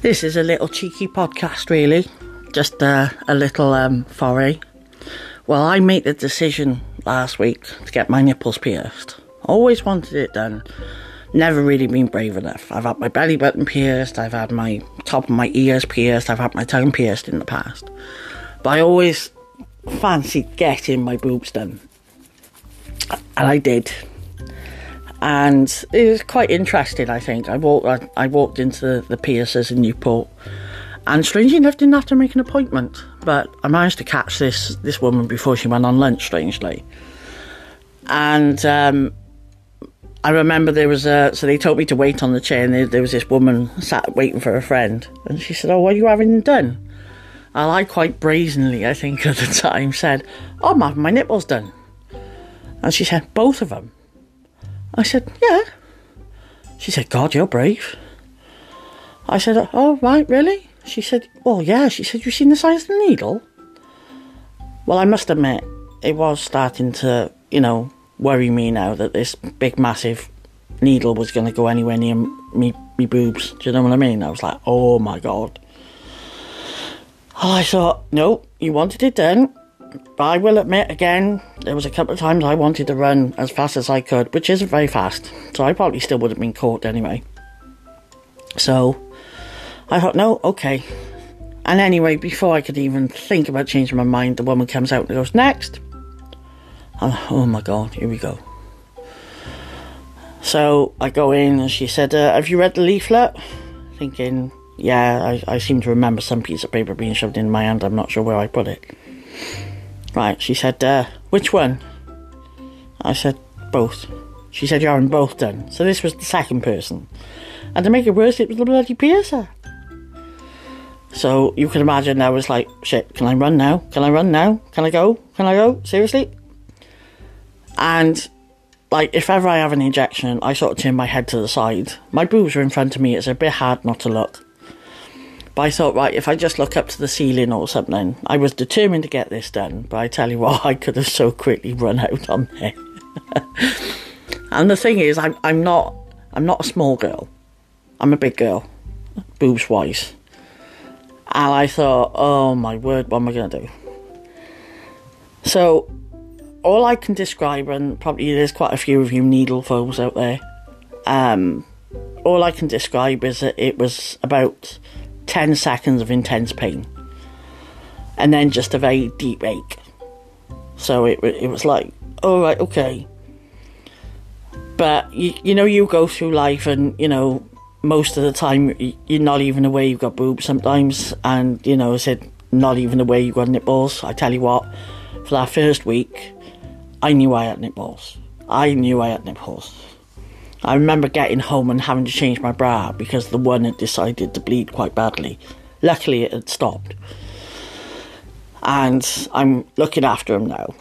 This is a little cheeky podcast, really. Just uh, a little um, foray. Well, I made the decision last week to get my nipples pierced. Always wanted it done. Never really been brave enough. I've had my belly button pierced, I've had my top of my ears pierced, I've had my tongue pierced in the past. But I always fancied getting my boobs done. And I did and it was quite interesting. I think I walked I, I walked into the, the piercers in Newport, and strangely enough, didn't have to make an appointment. But I managed to catch this this woman before she went on lunch. Strangely, and um, I remember there was a so they told me to wait on the chair, and there, there was this woman sat waiting for a friend, and she said, "Oh, what are you having done?" And I quite brazenly, I think at the time, said, "Oh, I'm having my nipples done," and she said, "Both of them." I said, Yeah. She said, God, you're brave. I said, Oh, right, really? She said, Well, yeah. She said, You've seen the size of the needle? Well, I must admit, it was starting to, you know, worry me now that this big, massive needle was going to go anywhere near me, me boobs. Do you know what I mean? I was like, Oh my God. I thought, no, you wanted it done. But I will admit again, there was a couple of times I wanted to run as fast as I could, which isn't very fast. So I probably still would have been caught anyway. So I thought, no, okay. And anyway, before I could even think about changing my mind, the woman comes out and goes, next. oh my god, here we go. So I go in and she said, uh, Have you read the leaflet? Thinking, yeah, I, I seem to remember some piece of paper being shoved in my hand. I'm not sure where I put it. Right, she said, uh, which one? I said, both. She said, you're having both then. So this was the second person. And to make it worse, it was the bloody piercer. So you can imagine I was like, shit, can I run now? Can I run now? Can I go? Can I go? Seriously? And like if ever I have an injection, I sort of turn my head to the side. My boobs are in front of me, it's a bit hard not to look. But I thought, right, if I just look up to the ceiling or something, I was determined to get this done. But I tell you what, I could have so quickly run out on there. and the thing is, I'm I'm not I'm not a small girl. I'm a big girl, boobs wise. And I thought, oh my word, what am I going to do? So, all I can describe, and probably there's quite a few of you needle foes out there, um, all I can describe is that it was about 10 seconds of intense pain and then just a very deep ache. So it, it was like, all right, okay. But you, you know, you go through life and, you know, most of the time you're not even aware you've got boobs sometimes, and, you know, I said, not even aware you've got nipples. I tell you what, for that first week, I knew I had nipples. I knew I had nipples. I remember getting home and having to change my bra because the one had decided to bleed quite badly. Luckily, it had stopped. And I'm looking after him now.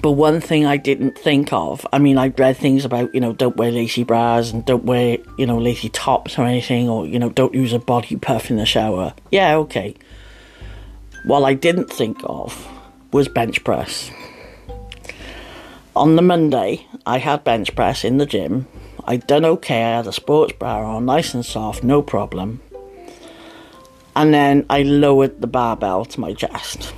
But one thing I didn't think of, I mean, I read things about, you know, don't wear lacy bras and don't wear, you know, lacy tops or anything, or, you know, don't use a body puff in the shower. Yeah, okay. What I didn't think of was bench press. On the Monday, I had bench press in the gym. I'd done okay, I had a sports bra on, nice and soft, no problem. And then I lowered the barbell to my chest.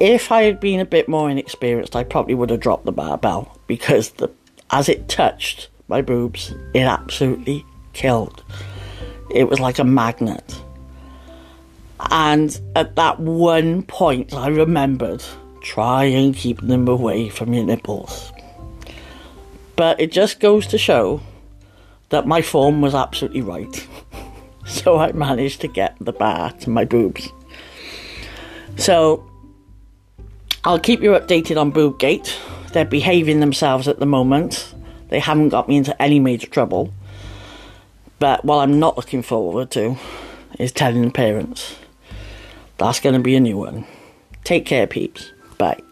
If I had been a bit more inexperienced, I probably would have dropped the barbell because the, as it touched my boobs, it absolutely killed. It was like a magnet. And at that one point, I remembered try and keep them away from your nipples. But it just goes to show that my form was absolutely right. so I managed to get the bar to my boobs. So I'll keep you updated on Boobgate. They're behaving themselves at the moment. They haven't got me into any major trouble. But what I'm not looking forward to is telling the parents. That's going to be a new one. Take care, peeps. Bye.